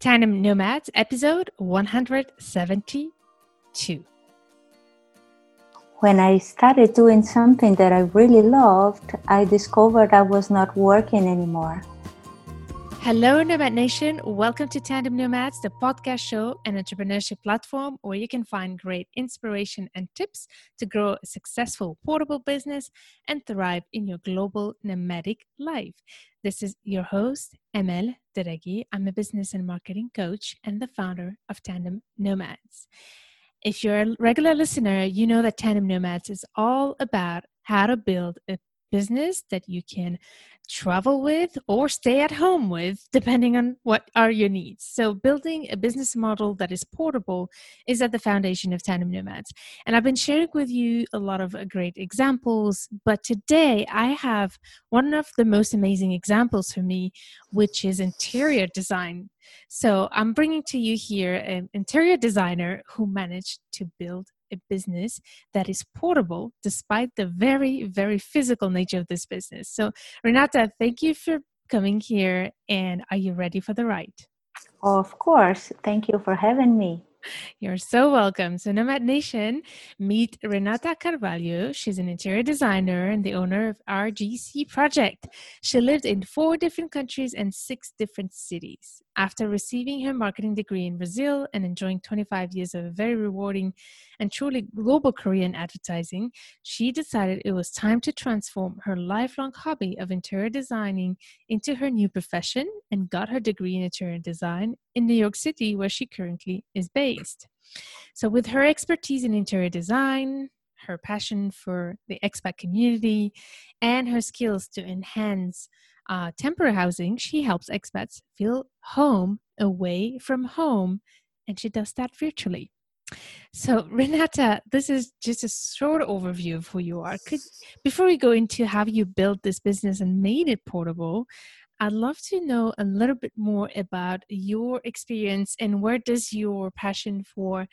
Tandem Nomads, episode 172. When I started doing something that I really loved, I discovered I was not working anymore. Hello, Nomad Nation. Welcome to Tandem Nomads, the podcast show and entrepreneurship platform where you can find great inspiration and tips to grow a successful portable business and thrive in your global nomadic life. This is your host, Amel Derragui. I'm a business and marketing coach and the founder of Tandem Nomads. If you're a regular listener, you know that Tandem Nomads is all about how to build a business that you can travel with or stay at home with depending on what are your needs. So building a business model that is portable is at the foundation of tandem nomads. And i've been sharing with you a lot of uh, great examples but today i have one of the most amazing examples for me which is interior design. So i'm bringing to you here an interior designer who managed to build a business that is portable despite the very, very physical nature of this business. So, Renata, thank you for coming here. And are you ready for the ride? Of course. Thank you for having me. You're so welcome. So, Nomad Nation, meet Renata Carvalho. She's an interior designer and the owner of RGC Project. She lived in four different countries and six different cities. After receiving her marketing degree in Brazil and enjoying 25 years of a very rewarding and truly global career in advertising, she decided it was time to transform her lifelong hobby of interior designing into her new profession and got her degree in interior design in New York City, where she currently is based. So, with her expertise in interior design, her passion for the expat community, and her skills to enhance uh, temporary housing, she helps expats feel home away from home, and she does that virtually. So, Renata, this is just a short overview of who you are. Could, before we go into how you built this business and made it portable, I'd love to know a little bit more about your experience and where does your passion for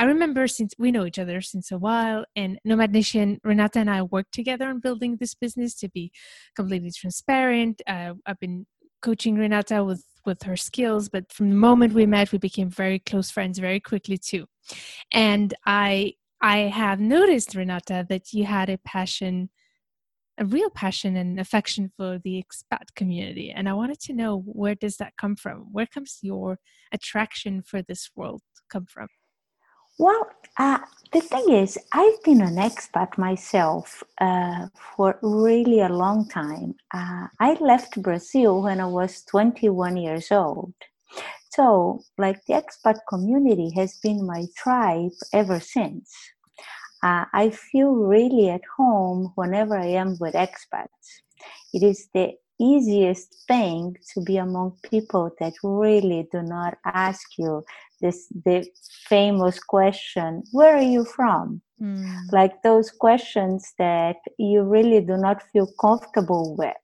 I remember since we know each other since a while, and Nomad Nation, Renata and I worked together on building this business to be completely transparent. Uh, I've been coaching Renata with with her skills, but from the moment we met, we became very close friends very quickly too. And I I have noticed, Renata, that you had a passion, a real passion and affection for the expat community. And I wanted to know where does that come from? Where comes your attraction for this world come from? Well, uh, the thing is, I've been an expat myself uh, for really a long time. Uh, I left Brazil when I was 21 years old. So, like, the expat community has been my tribe ever since. Uh, I feel really at home whenever I am with expats. It is the easiest thing to be among people that really do not ask you this the famous question where are you from mm. like those questions that you really do not feel comfortable with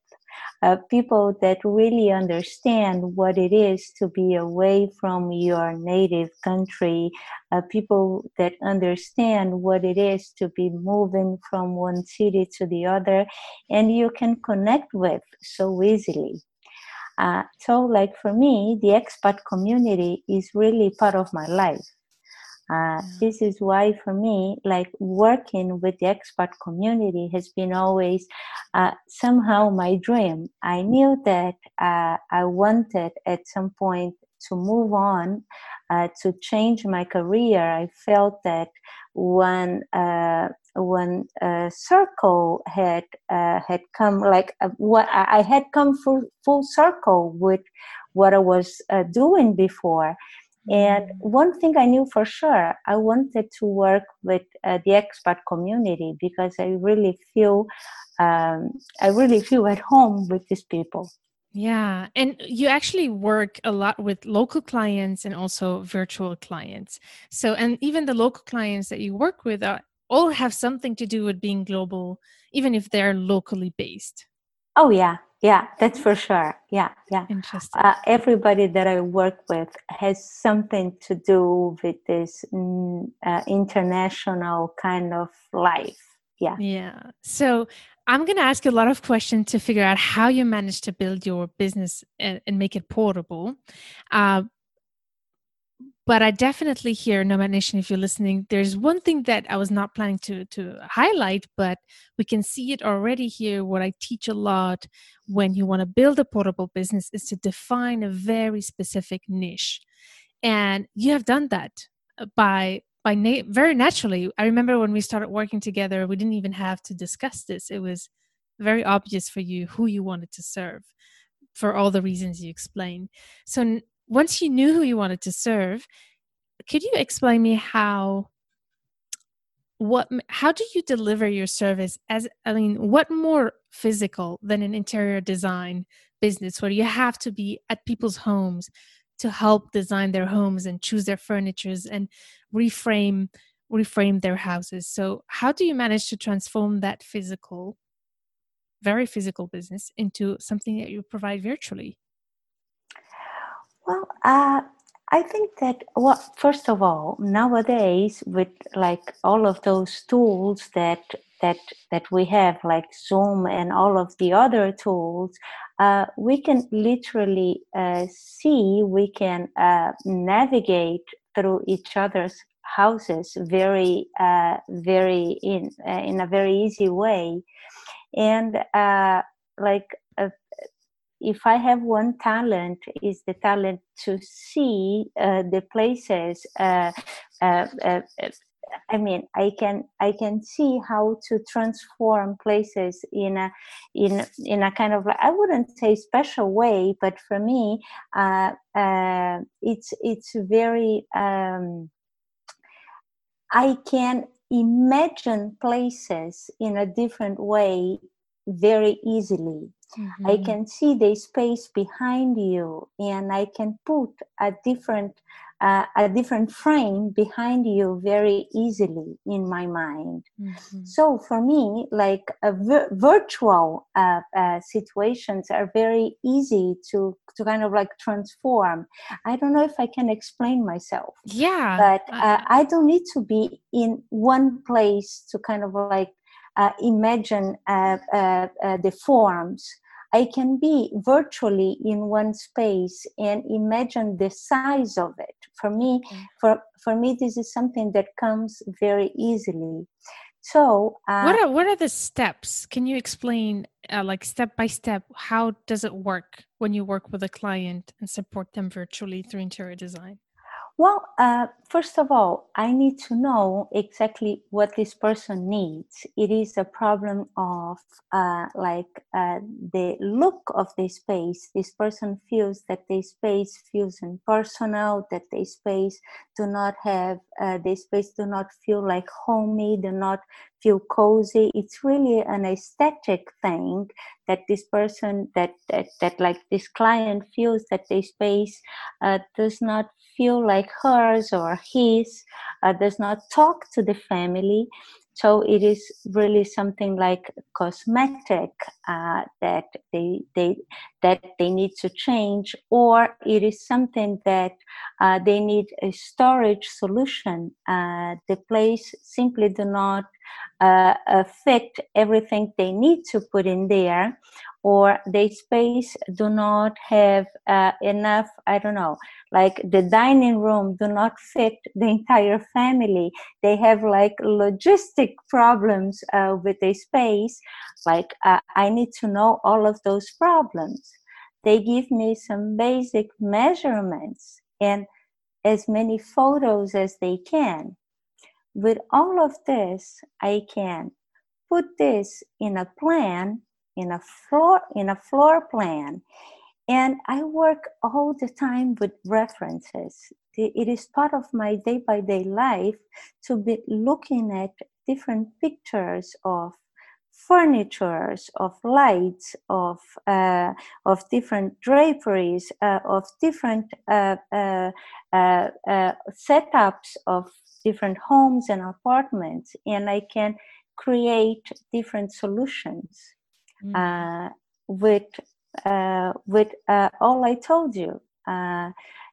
uh, people that really understand what it is to be away from your native country, uh, people that understand what it is to be moving from one city to the other, and you can connect with so easily. Uh, so, like for me, the expat community is really part of my life. Uh, this is why, for me, like working with the expat community has been always uh, somehow my dream. I knew that uh, I wanted at some point to move on, uh, to change my career. I felt that when uh, when a circle had uh, had come, like what I had come full full circle with what I was doing before and one thing I knew for sure, I wanted to work with uh, the expat community because I really feel, um, I really feel at home with these people. Yeah, and you actually work a lot with local clients and also virtual clients. So, and even the local clients that you work with are, all have something to do with being global, even if they're locally based. Oh yeah, yeah that's for sure. Yeah yeah. Interesting. Uh, everybody that i work with has something to do with this mm, uh, international kind of life. Yeah. Yeah. So i'm going to ask you a lot of questions to figure out how you managed to build your business and, and make it portable. Uh, but I definitely hear Nomad Nation if you're listening. There's one thing that I was not planning to to highlight, but we can see it already here. What I teach a lot when you want to build a portable business is to define a very specific niche, and you have done that uh, by by na- very naturally. I remember when we started working together, we didn't even have to discuss this. It was very obvious for you who you wanted to serve for all the reasons you explained. So once you knew who you wanted to serve, could you explain me how what how do you deliver your service as i mean what more physical than an interior design business where you have to be at people's homes to help design their homes and choose their furnitures and reframe reframe their houses? So how do you manage to transform that physical very physical business into something that you provide virtually well, uh, I think that well, first of all, nowadays with like all of those tools that that that we have, like Zoom and all of the other tools, uh, we can literally uh, see, we can uh, navigate through each other's houses very, uh, very in uh, in a very easy way, and uh, like if I have one talent, is the talent to see uh, the places. Uh, uh, uh, I mean, I can I can see how to transform places in a in in a kind of I wouldn't say special way, but for me, uh, uh, it's it's very. Um, I can imagine places in a different way very easily Mm-hmm. I can see the space behind you, and I can put a different uh, a different frame behind you very easily in my mind. Mm-hmm. So for me, like vir- virtual uh, uh, situations are very easy to to kind of like transform. I don't know if I can explain myself. Yeah, but uh, I don't need to be in one place to kind of like uh, imagine uh, uh, uh, the forms. I can be virtually in one space and imagine the size of it. For me, for for me, this is something that comes very easily. So, uh, what are what are the steps? Can you explain, uh, like step by step, how does it work when you work with a client and support them virtually through interior design? Well, uh, first of all, I need to know exactly what this person needs. It is a problem of uh, like uh, the look of the space. This person feels that the space feels impersonal, that the space do not have, uh, the space do not feel like homey, do not feel cozy. It's really an aesthetic thing that this person, that that, that like this client feels that the space uh, does not feel like hers or his, uh, does not talk to the family. So it is really something like cosmetic uh, that they they that they need to change, or it is something that uh, they need a storage solution. Uh, the place simply do not uh, fit everything they need to put in there, or the space do not have uh, enough i don't know like the dining room do not fit the entire family. They have like logistic problems uh, with the space like uh, i need to know all of those problems. They give me some basic measurements and as many photos as they can with all of this i can put this in a plan in a floor in a floor plan and i work all the time with references. It is part of my day by day life to be looking at different pictures of furnitures of lights of uh, of different draperies uh, of different uh, uh, uh, uh setups of different homes and apartments and i can create different solutions mm. uh, with uh, with uh, all I told you. Uh,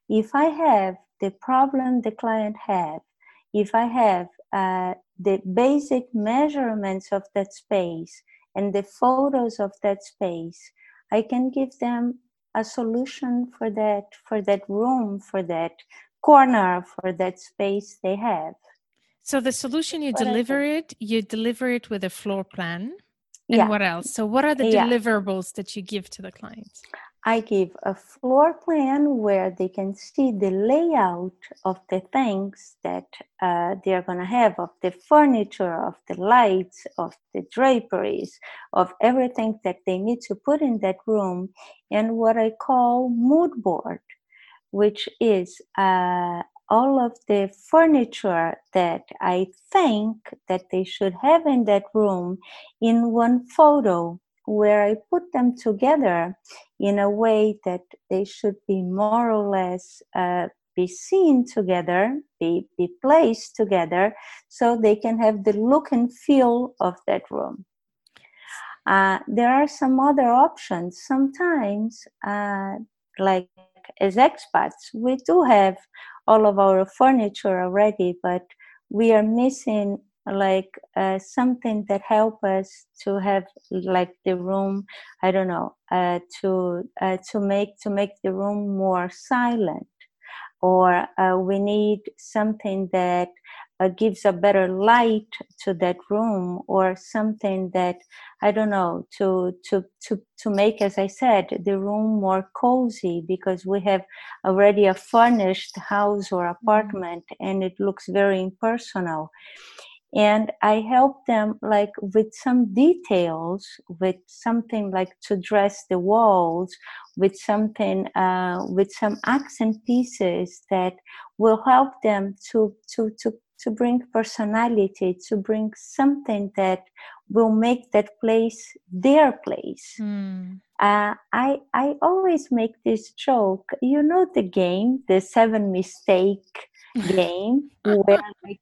if I have the problem the client have, if I have uh, the basic measurements of that space and the photos of that space, I can give them a solution for that for that room for that corner for that space they have. So the solution you What deliver it, you deliver it with a floor plan. And Yeah. what else? So what are the Yeah. deliverables that you give to the clients? I give a floor plan where they can see the layout of the things that uh, they're going to have of the furniture, of the lights, of the draperies, of everything that they need to put in that room, and what I call mood board, which is uh, all of the furniture that I think that they should have in that room in one photo where I put them together in a way that they should be more or less uh, be seen together, be, be placed together, so they can have the look and feel of that room. Uh, there are some other options. Sometimes, uh, like as expats, we do have all of our furniture already, but we are missing like uh, something that help us to have like the room i don't know uh, to uh, to make to make the room more silent. Or uh, we need something that uh, gives a better light to that room or something that i don't know to to to to make as i said the room more cozy because we have already a furnished house or apartment and it looks very impersonal. And i help them like with some details with something like to dress the walls with something uh, with some accent pieces that will help them to to to to bring personality to bring something that will make that place their place Mm. uh, I I always make this joke. You know the game, the seven mistake game, where like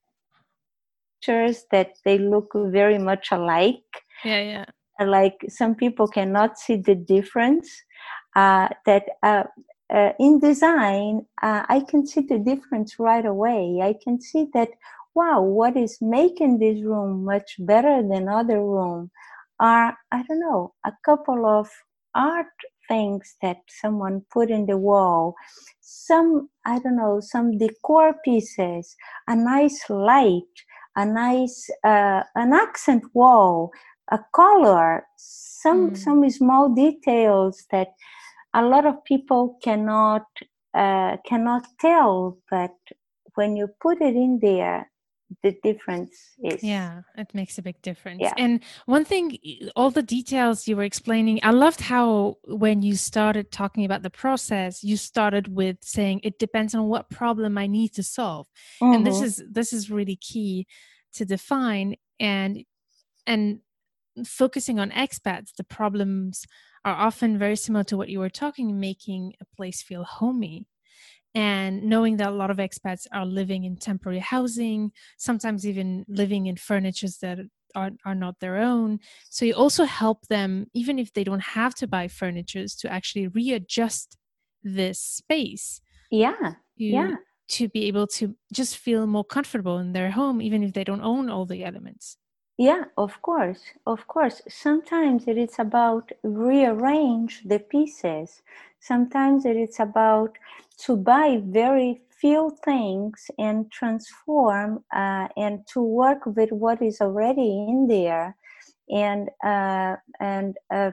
pictures that they look very much alike. Yeah, yeah. Like some people cannot see the difference. Uh, that uh, uh, in design, uh, I can see the difference right away. I can see that wow, what is making this room much better than other room are I don't know a couple of art things that someone put in the wall some i don't know some decor pieces a nice light a nice uh, an accent wall a color some Mm. some small details that a lot of people cannot uh, cannot tell but when you put it in there the difference is Yeah, it makes a big difference. Yeah. And one thing, all the details you were explaining, I loved how when you started talking about the process, you started with saying it depends on what problem I need to solve. And this Mhm. is this is really key to define and and focusing on expats, the problems are often very similar to what you were talking, making a place feel homey. And knowing that a lot of expats are living in temporary housing, sometimes even living in furnitures that are, are not their own. So you also help them, even if they don't have to buy furnitures, to actually readjust this space yeah to, Yeah. to be able to just feel more comfortable in their home, even if they don't own all the elements. Yeah, of course, of course. Sometimes it is about rearrange the pieces. Sometimes it is about to buy very few things and transform uh, and to work with what is already in there, and uh, and uh,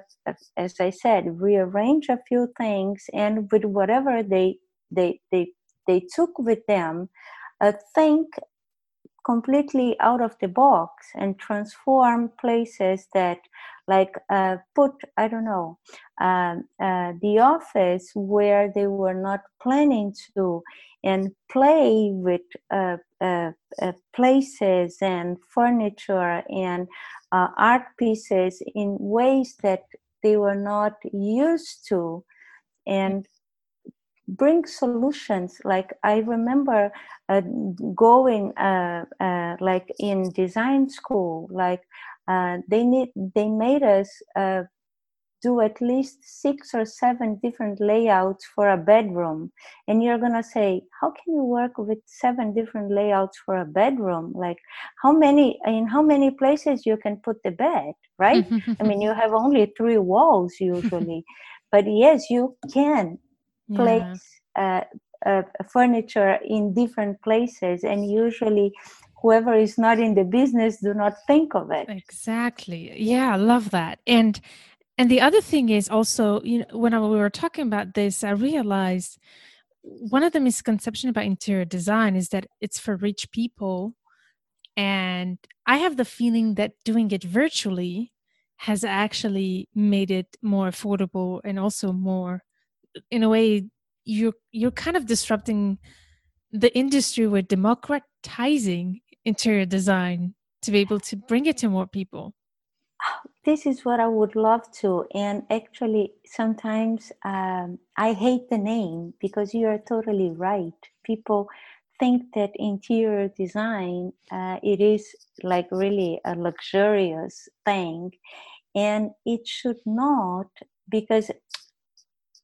as I said, rearrange a few things and with whatever they they they they took with them, uh, think completely out of the box and transform places that like uh, put i don't know um, uh, the office where they were not planning to and play with uh, uh, uh, places and furniture and uh, art pieces in ways that they were not used to. And bring solutions. Like i remember uh, going uh, uh, like in design school like uh, they need they made us uh, do at least six or seven different layouts for a bedroom. And you're gonna say how can you work with seven different layouts for a bedroom? Like how many in how many places you can put the bed right? I mean you have only three walls usually. But yes you can. Place uh, uh, furniture in different places and usually whoever is not in the business do not think of it. Exactly. Yeah i love that. And and the other thing is also you know when I, we were talking about this i realized one of the misconceptions about interior design is that it's for rich people. And i have the feeling that doing it virtually has actually made it more affordable and also more in a way you're you're kind of disrupting the industry with democratizing interior design to be able to bring it to more people. This is what i would love to and actually sometimes um, i hate the name because you are totally right. People think that interior design uh, it is like really a luxurious thing and it should not because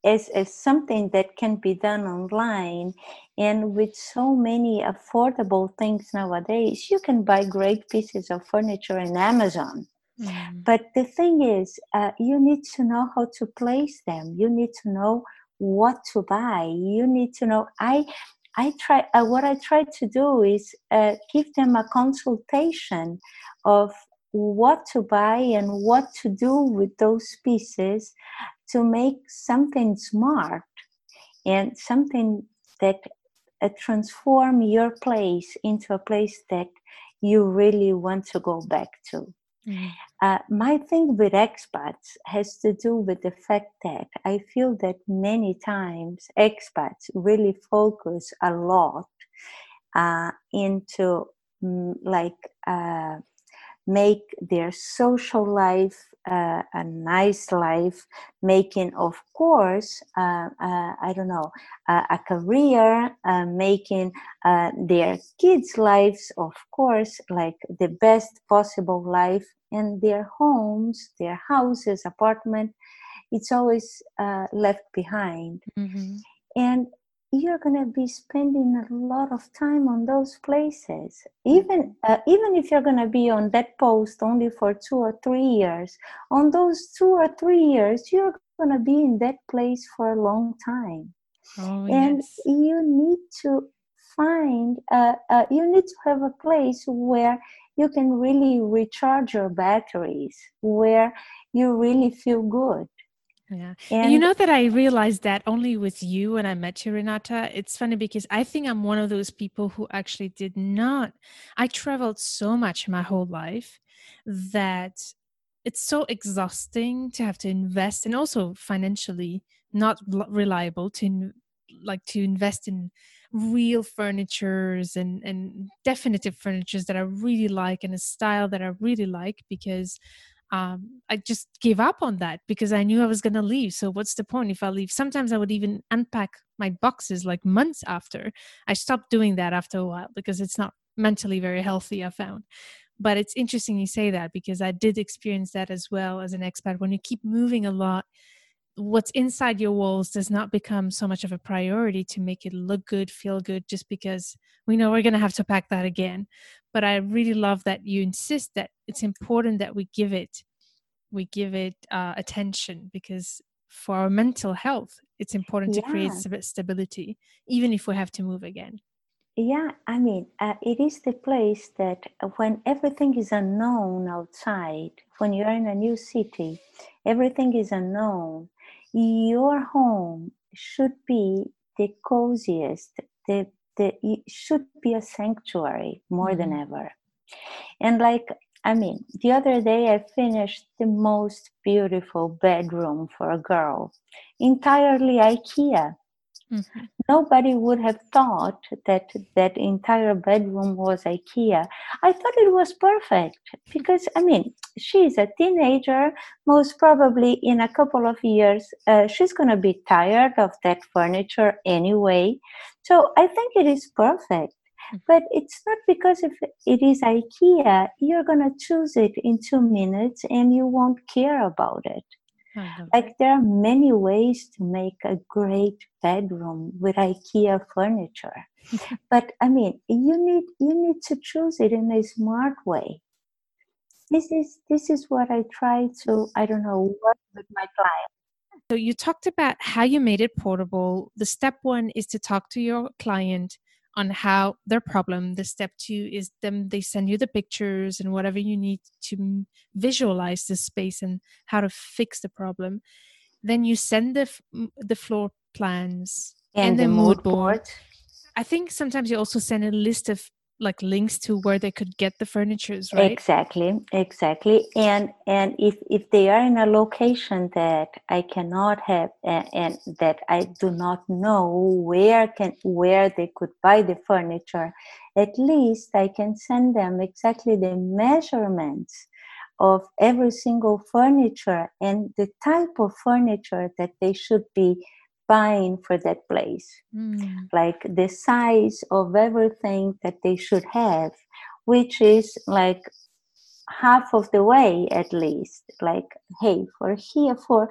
as, as something that can be done online and with so many affordable things nowadays you can buy great pieces of furniture in amazon. Mm. but the thing is uh, you need to know how to place them. You need to know what to buy. You need to know i I try uh, what I try to do is uh, give them a consultation of what to buy and what to do with those pieces to make something smart and something that uh, transform your place into a place that you really want to go back to. Mm. Uh, my thing with expats has to do with the fact that I feel that many times expats really focus a lot uh, into mm, like uh, make their social life uh, a nice life, making, of course, uh, uh, I don't know, a career, uh, making uh, their kids' lives, of course, like the best possible life, and their homes, their houses, apartment, it's always uh, left behind. Mm-hmm. And you're going to be spending a lot of time on those places. Even uh, even if you're going to be on that post only for two or three years on those two or three years you're going to be in that place for a long time. Oh, and yes. you need to find uh, uh, you need to have a place where you can really recharge your batteries where you really feel good yeah. And you know that I realized that only with you when I met you, Renata. It's funny because I think I'm one of those people who actually did not. I traveled so much my whole life that it's so exhausting to have to invest and also financially not reliable to like to invest in real furnitures and and definitive furnitures that I really like and a style that I really like because um, I just gave up on that because I knew I was going to leave. So what's the point if I leave? Sometimes I would even unpack my boxes like months after. I stopped doing that after a while because it's not mentally very healthy. I found. But it's interesting you say that because I did experience that as well as an expat. When you keep moving a lot, what's inside your walls does not become so much of a priority to make it look good, feel good, just because we know we're going to have to pack that again. But I really love that you insist that it's important that we give it, we give it uh, attention because for our mental health, it's important yeah. to create stability, even if we have to move again. Yeah, I mean, uh, it is the place that when everything is unknown outside, when you're in a new city, everything is unknown your home should be the coziest the, the it should be a sanctuary more mm-hmm. than ever and like i mean the other day i finished the most beautiful bedroom for a girl entirely ikea Mm-hmm. Nobody would have thought that that entire bedroom was IKEA. I thought it was perfect because, I mean, she's a teenager. Most probably in a couple of years, uh, she's going to be tired of that furniture anyway. So I think it is perfect. Mm-hmm. But it's not because if it is IKEA, you're going to choose it in two minutes and you won't care about it. Mm-hmm. Like there are many ways to make a great bedroom with IKEA furniture. but I mean, you need you need to choose it in a smart way. This is this is what I try to I don't know work with my clients. So you talked about how you made it portable. The step one is to talk to your client on how their problem. The step two is them they send you the pictures and whatever you need to visualize the space and how to fix the problem. Then you send the the floor plans and, and the, the, mood board. board. I think sometimes you also send a list of like links to where they could get the furnitures right? Exactly exactly. And and if if they are in a location that i cannot have and, and that i do not know where can where they could buy the furniture at least i can send them exactly the measurements of every single furniture and the type of furniture that they should be buying for that place. Mm. like the size of everything that they should have which is like half of the way at least. Like hey for here for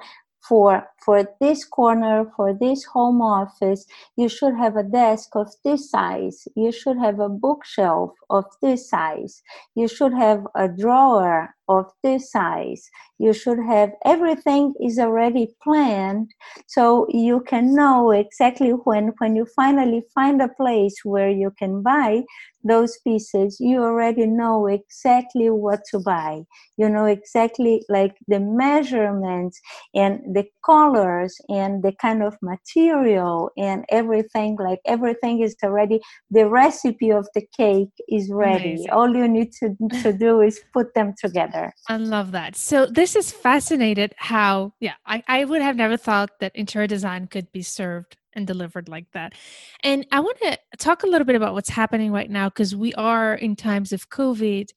for for this corner for this home office you should have a desk of this size. You should have a bookshelf of this size. You should have a drawer of this size. You should have everything is already planned so you can know exactly when when you finally find a place where you can buy those pieces you already know exactly what to buy. You know exactly like the measurements and the colors and the kind of material and everything like everything is already the recipe of the cake is ready. Amazing. all you need to, to do is put them together i love that so this is fascinated how yeah I, I would have never thought that interior design could be served and delivered like that. And I want to talk a little bit about what's happening right now because we are in times of COVID.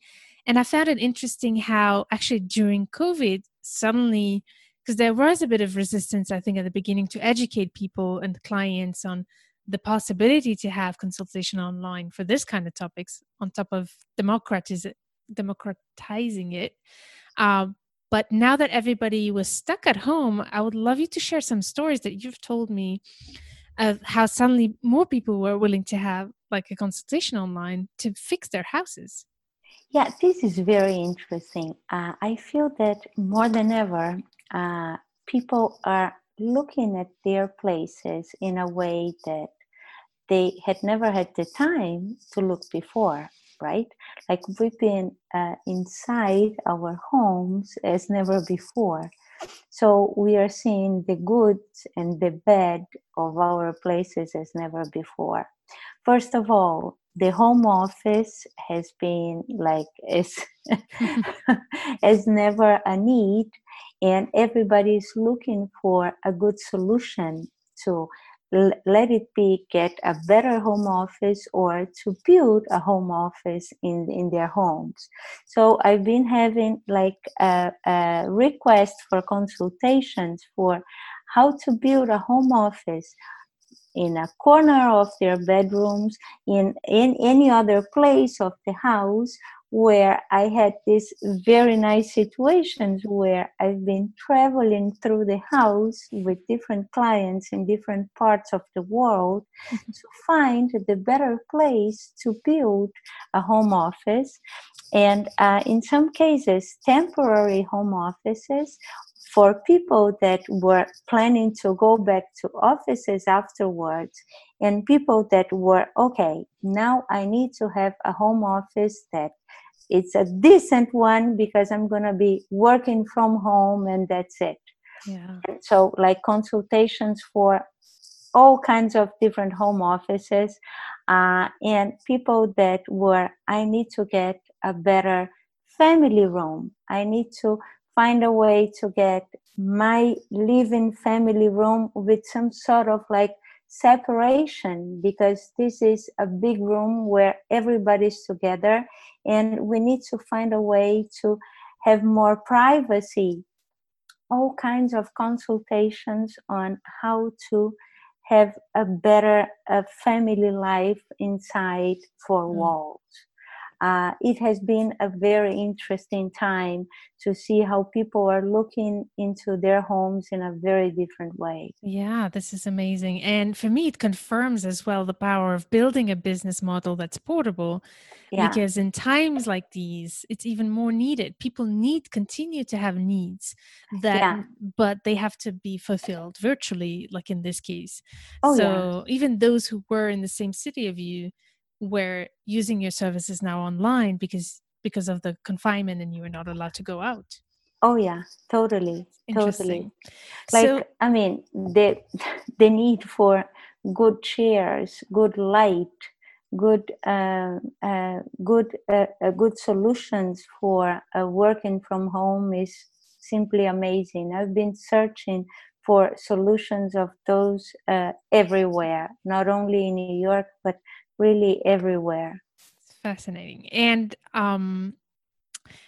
And I found it interesting how actually during COVID, suddenly, because there was a bit of resistance, I think, at the beginning to educate people and clients on the possibility to have consultation online for this kind of topics on top of democratiz- democratizing it. Um, but now that everybody was stuck at home, I would love you to share some stories that you've told me of how suddenly more people were willing to have like a consultation online to fix their houses. Yeah, this is very interesting. Uh, I feel that more than ever, uh, people are looking at their places in a way that they had never had the time to look before right? Like we've been uh, inside our homes as never before. So we are seeing the good and the bad of our places as never before. First of all, the home office has been like as as never a need and everybody is looking for a good solution to let it be get a better home office or to build a home office in in their homes. So i've been having like a, a request for consultations for how to build a home office in a corner of their bedrooms in in any other place of the house where I had these very nice situations where I've been traveling through the house with different clients in different parts of the world mm-hmm. to find the better place to build a home office. And uh, in some cases, temporary home offices for people that were planning to go back to offices afterwards and people that were okay now i need to have a home office that it's a decent one because i'm going to be working from home and that's it. Yeah. And so like consultations for all kinds of different home offices uh, and people that were i need to get a better family room. I need to find a way to get my living family room with some sort of like separation because this is a big room where everybody's together and we need to find a way to have more privacy all kinds of consultations on how to have a better a family life inside four mm. walls uh, it has been a very interesting time to see how people are looking into their homes in a very different way. Yeah, this is amazing. And for me, it confirms as well the power of building a business model that's portable. Yeah. Because in times like these, it's even more needed. People need continue to have needs that, yeah. but they have to be fulfilled virtually, like in this case. Oh, so yeah. even those who were in the same city of you were using your services now online because because of the confinement and you were not allowed to go out. Oh yeah totally totally. Like so, i mean the the need for good chairs good light good uh, uh, good uh, uh good solutions for uh, working from home is simply amazing. I've been searching for solutions of those uh, everywhere not only in new york but really everywhere it's fascinating and um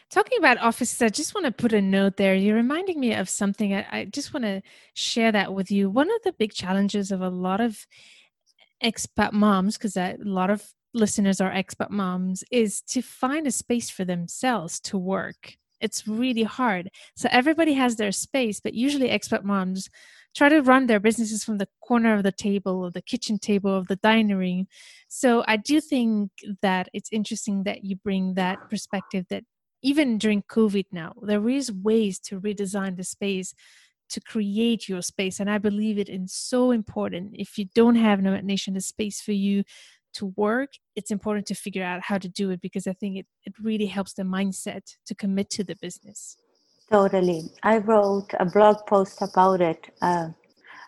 Talking about offices, I just want to put a note there. You're reminding me of something. I, I just want to share that with you. One of the big challenges of a lot of expat moms, because a lot of listeners are expat moms, is to find a space for themselves to work. It's really hard. So everybody has their space, but usually expat moms try to run their businesses from the corner of the table or the kitchen table of the dining. So I do think that it's interesting that you bring that perspective that even during COVID now, there is ways to redesign the space to create your space. And I believe it is so important. If you don't have Nomad Nation a space for you to work, it's important to figure out how to do it because I think it, it really helps the mindset to commit to the business. Totally. I wrote a blog post about it uh,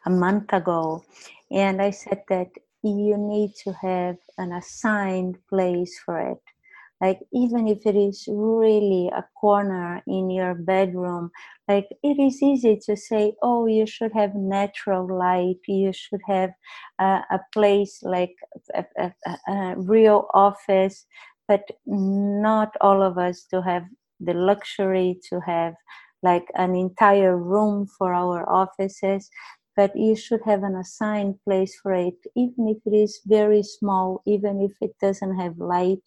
a month ago, and I said that you need to have an assigned place for it. Like even if it is really a corner in your bedroom like it is easy to say oh you should have natural light. You should have uh, a place like a, a, a, real office. But not all of us to have the luxury to have like an entire room for our offices but you should have an assigned place for it. Even if it is very small even if it doesn't have light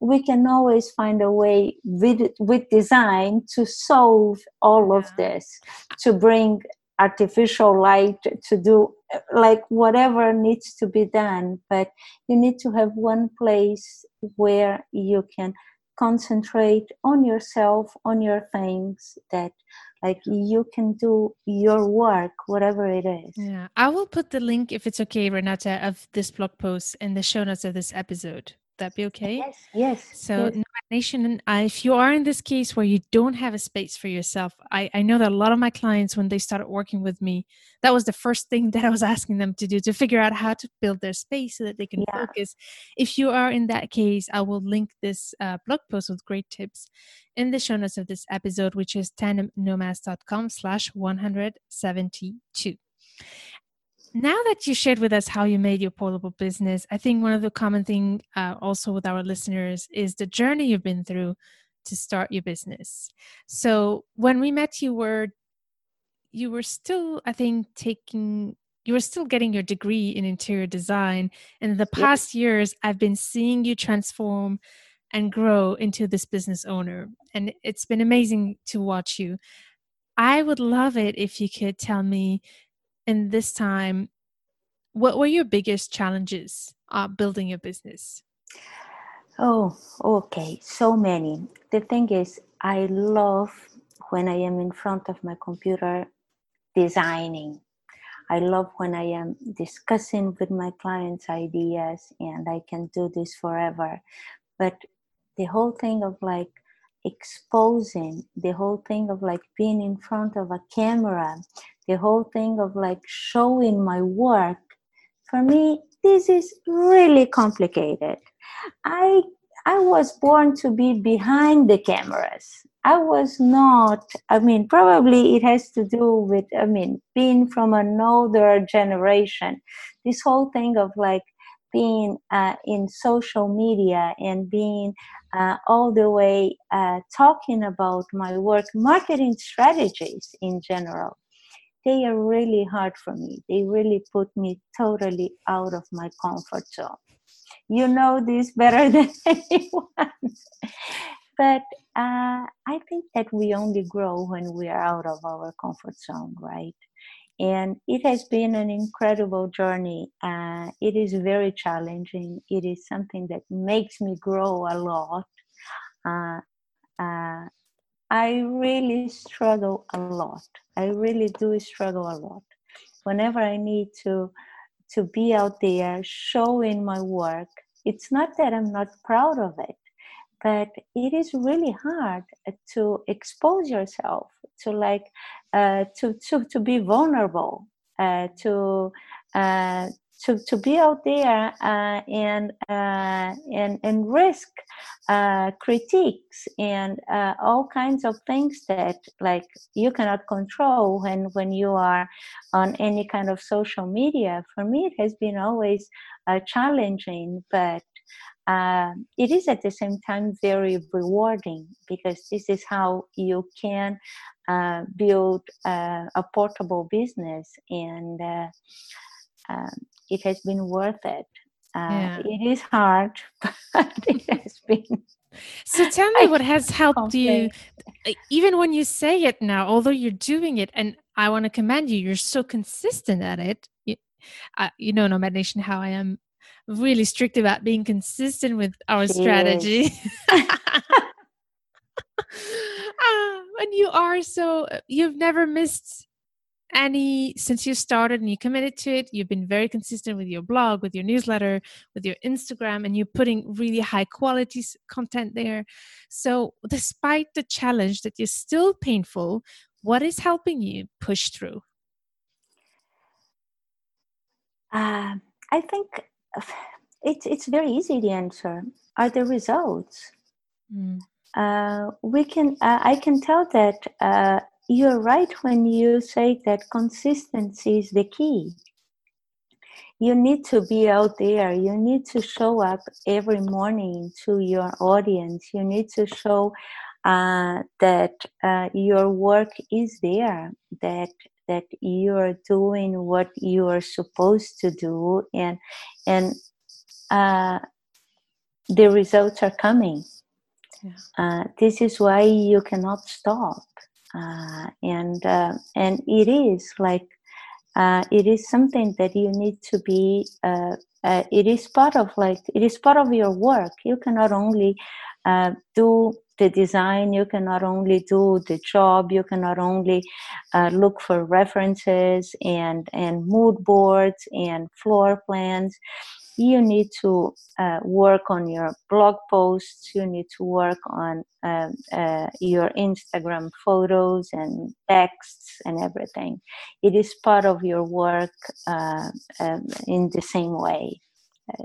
we can always find a way with with design to solve all of this to bring artificial light to do like whatever needs to be done. But you need to have one place where you can concentrate on yourself on your things that like you can do your work whatever it is. Yeah i will put the link if it's okay renata of this blog post in the show notes of this episode that be okay? Yes, yes. So, yes. Nation, uh, if you are in this case where you don't have a space for yourself, I, I know that a lot of my clients, when they started working with me, that was the first thing that I was asking them to do to figure out how to build their space so that they can yeah. focus. If you are in that case, I will link this uh, blog post with great tips in the show notes of this episode, which is tandemnomads.com slash 172 now that you shared with us how you made your portable business i think one of the common thing uh, also with our listeners is the journey you've been through to start your business. So when we met you were you were still i think taking you were still getting your degree in interior design. And the past yep. years i've been seeing you transform and grow into this business owner. And it's been amazing to watch you. I would love it if you could tell me in this time, what were your biggest challenges uh, building your business? Oh, okay. So many. The thing is, I love when I am in front of my computer designing. I love when I am discussing with my clients ideas and I can do this forever. But the whole thing of like exposing, the whole thing of like being in front of a camera, the whole thing of like showing my work for me this is really complicated. I i was born to be behind the cameras. I was not i mean probably it has to do with i mean being from an older generation. This whole thing of like being uh, in social media and being uh, all the way uh, talking about my work marketing strategies in general they are really hard for me. They really put me totally out of my comfort zone. you know this better than anyone. but uh, I think that we only grow when we are out of our comfort zone, right? And it has been an incredible journey. Uh, it is very challenging. It is something that makes me grow a lot. Uh, uh I really struggle a lot. I really do struggle a lot. Whenever I need to to be out there showing my work, it's not that I'm not proud of it, but it is really hard to expose yourself to like uh, to, to to be vulnerable, uh, to uh, to, to be out there uh, and, uh, and, and risk uh, critiques and uh, all kinds of things that like you cannot control when, when you are on any kind of social media. For me, it has been always uh, challenging, but uh, it is at the same time very rewarding because this is how you can build a portable business and um, it has been worth it. Uh, yeah. It is hard, but it has been. So tell me what has helped you, even when you say it now, although you're doing it, and I want to commend you, you're so consistent at it. You, uh, you know, Nomad Nation, how I am really strict about being consistent with our strategy. uh, and you are so, you've never missed any since you started and you committed to it. You've been very consistent with your blog with your newsletter with your instagram and you're putting really high quality content there. So despite the challenge that is still painful what is helping you push through? Uh, i think it's it's very easy to answer are the results mm. uh, we can uh, i can tell that uh, you're right when you say that consistency is the key. You need to be out there. You need to show up every morning to your audience. You need to show uh, that uh, your work is there, that that you're doing what you are supposed to do, and and uh, the results are coming. Yeah. Uh, this is why you cannot stop uh, and uh, and it is like uh, it is something that you need to be uh, uh, it is part of like it is part of your work you cannot only uh, do the design you cannot only do the job you cannot only look for references and and mood boards and floor plans. You need to uh, work on your blog posts you need to work on uh, uh, your instagram photos and texts and everything. It is part of your work uh, um, in the same way.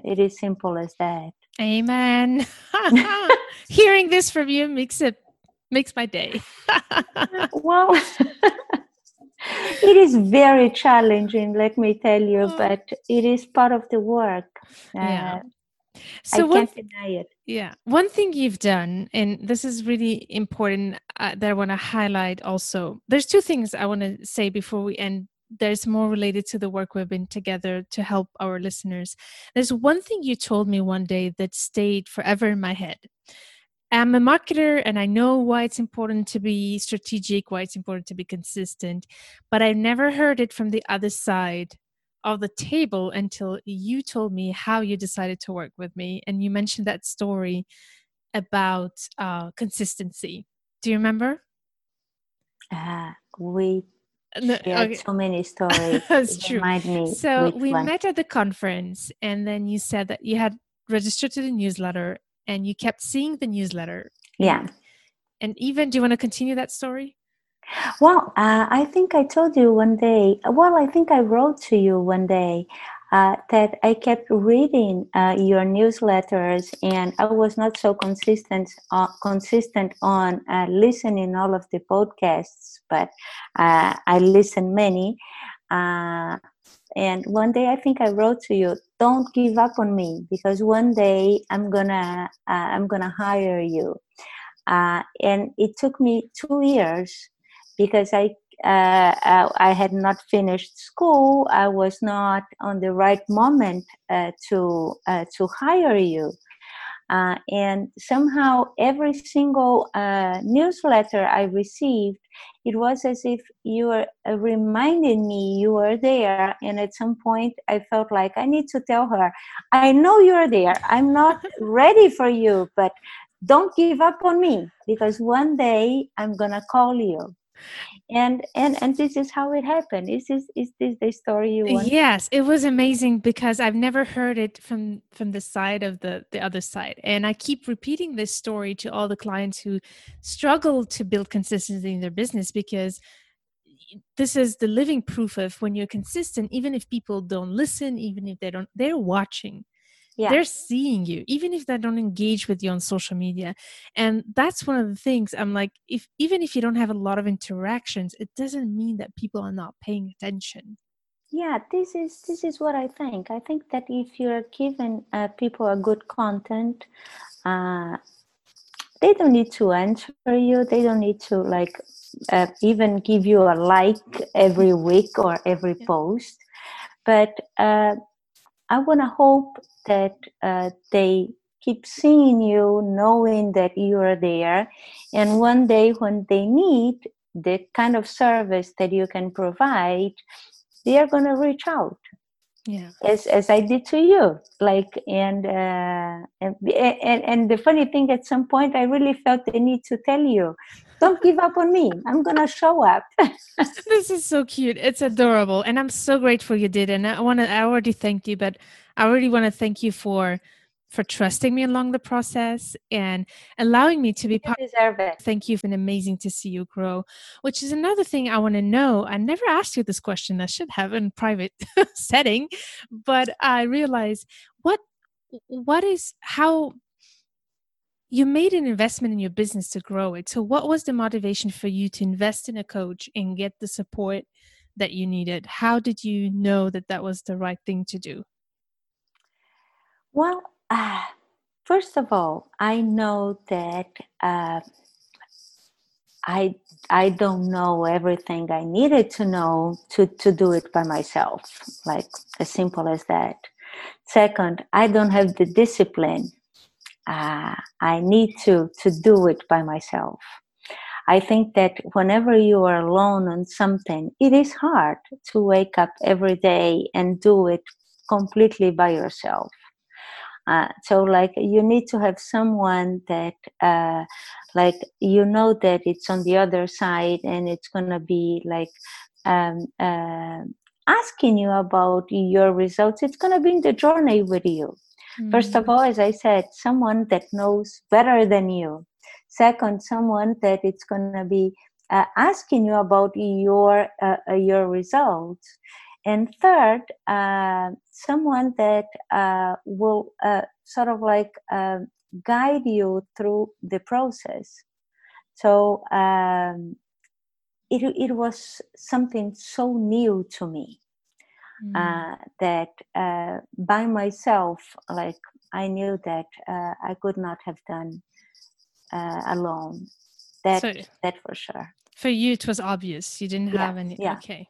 It is simple as that amen hearing this from you makes it makes my day well it is very challenging let me tell you oh. but it is part of the work yeah. Uh, so I one, can't deny it. Yeah. One thing you've done, and this is really important uh, that I want to highlight also. There's two things I want to say before we end. There's more related to the work we've been together to help our listeners. There's one thing you told me one day that stayed forever in my head. I'm a marketer and I know why it's important to be strategic, why it's important to be consistent, but I never heard it from the other side of the table until you told me how you decided to work with me and you mentioned that story about uh, consistency do you remember uh, we no, okay. so many stories. That's true. so we one. met at the conference and then you said that you had registered to the newsletter and you kept seeing the newsletter. Yeah. And even do you want to continue that story? Well, uh, I think I told you one day, well, I think I wrote to you one day uh, that I kept reading uh, your newsletters and I was not so consistent, uh, consistent on uh, listening all of the podcasts, but uh, I listened many. and one day I think I wrote to you, don't give up on me because one day I'm gonna, I'm gonna hire you. and it took me two years because I uh, uh, I had not finished school. I was not on the right moment uh, to uh, to hire you. Uh, and somehow, every single uh, newsletter I received, it was as if you were reminding me you were there. And at some point, I felt like I need to tell her, I know you're there. I'm not ready for you, but don't give up on me because one day I'm gonna call you and and and this is how it happened. Is this is this the story you want? Yes it was amazing because i've never heard it from from the side of the the other side. And i keep repeating this story to all the clients who struggle to build consistency in their business because this is the living proof of when you're consistent even if people don't listen even if they don't they're watching yeah. they're seeing you even if they don't engage with you on social media. And that's one of the things i'm like if even if you don't have a lot of interactions it doesn't mean that people are not paying attention. Yeah this is this is what i think. I think that if you're giving uh, people a good content uh, they don't need to answer you. They don't need to like uh, even give you a like every week or every yeah. post. But uh, I want to hope that uh, they keep seeing you, knowing that you are there. And one day, when they need the kind of service that you can provide, they are going to reach out. Yeah. As, as I did to you, like and, uh, and and and the funny thing, at some point, I really felt the need to tell you, don't give up on me. I'm gonna show up. this is so cute. It's adorable, and I'm so grateful you did. And I want to. I already thanked you, but I really want to thank you for for trusting me along the process and allowing me to be part. deserve it. Thank you. It's been amazing to see you grow. Which is another thing I want to know. I never asked you this question. I should have in private setting, but I realize what what is how you made an investment in your business to grow it. So what was the motivation for you to invest in a coach and get the support that you needed? How did you know that that was the right thing to do? Well, uh, first of all, I know that uh, I I don't know everything I needed to know to to do it by myself. Like as simple as that. Second, I don't have the discipline. Uh, I need to to do it by myself. I think that whenever you are alone on something, it is hard to wake up every day and do it completely by yourself. Uh, so like you need to have someone that uh, like you know that it's on the other side and it's gonna be like um, uh, asking you about your results it's gonna be in the journey with you mm-hmm. first of mm. all as i said someone that knows better than you second someone that it's gonna be uh, asking you about your uh, uh, your results and third uh, someone that uh, will uh, sort of like uh, guide you through the process so um, it, it was something so new to me mm. that uh, by myself like i knew that uh, i could not have done alone. That so, that for sure. for you it was obvious. You didn't have yeah, any yeah. okay.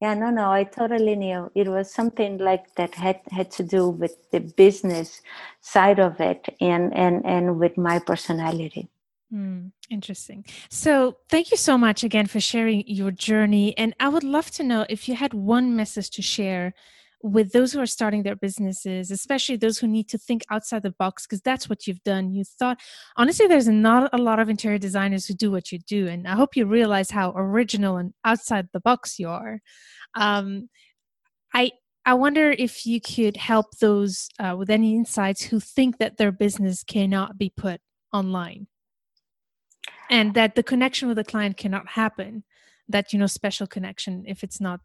Yeah no no i totally knew. It was something like that had had to do with the business side of it and and and with my personality mm, interesting so thank you so much again for sharing your journey and i would love to know if you had one message to share with those who are starting their businesses, especially those who need to think outside the box, because that's what you've done. You thought, honestly, there's not a lot of interior designers who do what you do. And I hope you realize how original and outside the box you are. Um, I, I wonder if you could help those uh, with any insights who think that their business cannot be put online and that the connection with the client cannot happen that you know special connection if it's not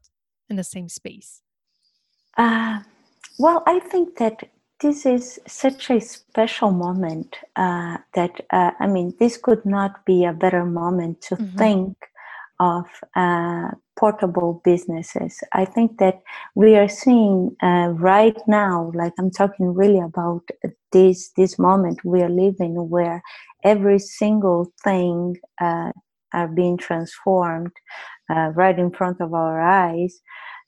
in the same space uh, well, I think that this is such a special moment uh, that, uh, I mean, this could not be a better moment to mm-hmm. think of uh, portable businesses. I think that we are seeing uh, right now, like I'm talking really about this this moment we are living, where every single thing uh, are being transformed uh, right in front of our eyes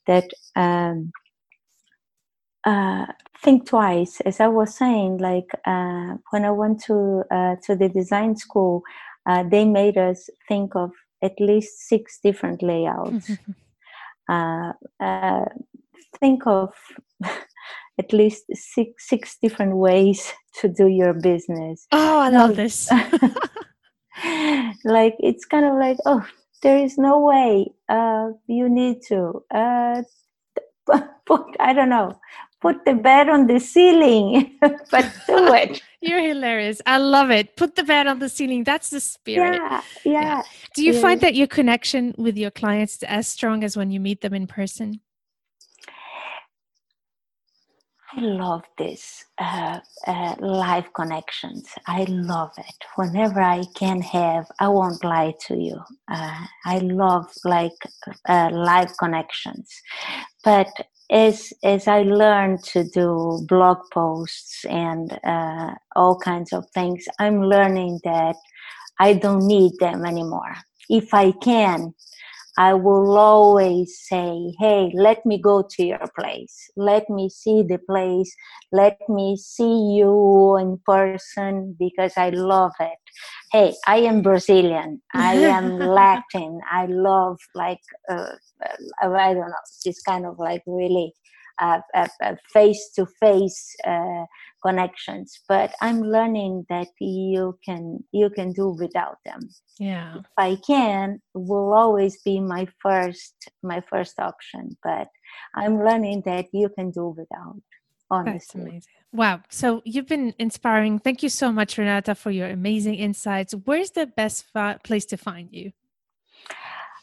that um, uh, think twice as i was saying like uh, when i went to to the design school they made us think of at least six different layouts. Uh, uh, think of at least six six different ways to do your business. Oh i love this. Like it's kind of like oh there is no way uh, you need to uh, i don't know put the bed on the ceiling but do it you're hilarious i love it put the bed on the ceiling that's the spirit yeah yeah, yeah. do you yeah. find that your connection with your clients is as strong as when you meet them in person I love this uh, uh, live connections. I love it. Whenever I can have, I won't lie to you. Uh, I love like uh, live connections, but as as I learn to do blog posts and uh, all kinds of things, I'm learning that I don't need them anymore. If I can, I will always say, hey, let me go to your place. Let me see the place. Let me see you in person because I love it. Hey, I am Brazilian. I am Latin. I love like, uh, uh, I don't know, this kind of like really face to face connections but i'm learning that you can you can do without them yeah if i can will always be my first my first option but i'm learning that you can do without honestly. That's amazing. Wow. So you've been inspiring. Thank you so much, Renata, for your amazing insights. Where's the best fa- place to find you?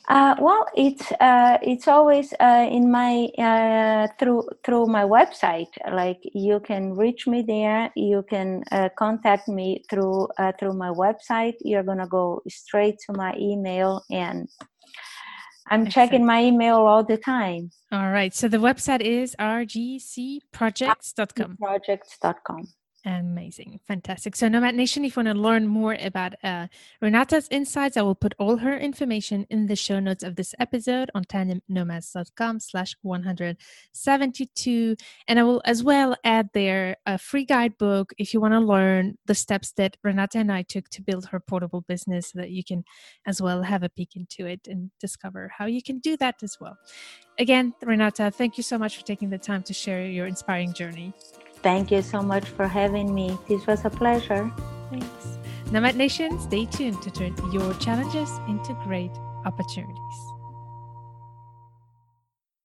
Uh, well, it's uh, it's always uh, in my uh, through through my website. Like you can reach me there. You can uh, contact me through uh, through my website. You're gonna go straight to my email, and I'm Excellent. checking my email all the time. All right. So the website is rgcprojects.com. Projects.com. Amazing. Fantastic. So, Nomad Nation, if you want to learn more about uh, Renata's insights, I will put all her information in the show notes of this episode on tandemnomads.com slash 172. And I will as well add there a free guidebook if you want to learn the steps that Renata and I took to build her portable business so that you can as well have a peek into it and discover how you can do that as well. Again, Renata, thank you so much for taking the time to share your inspiring journey. Thank you so much for having me. This was a pleasure. Thanks. Nomad Nation, stay tuned to turn your challenges into great opportunities.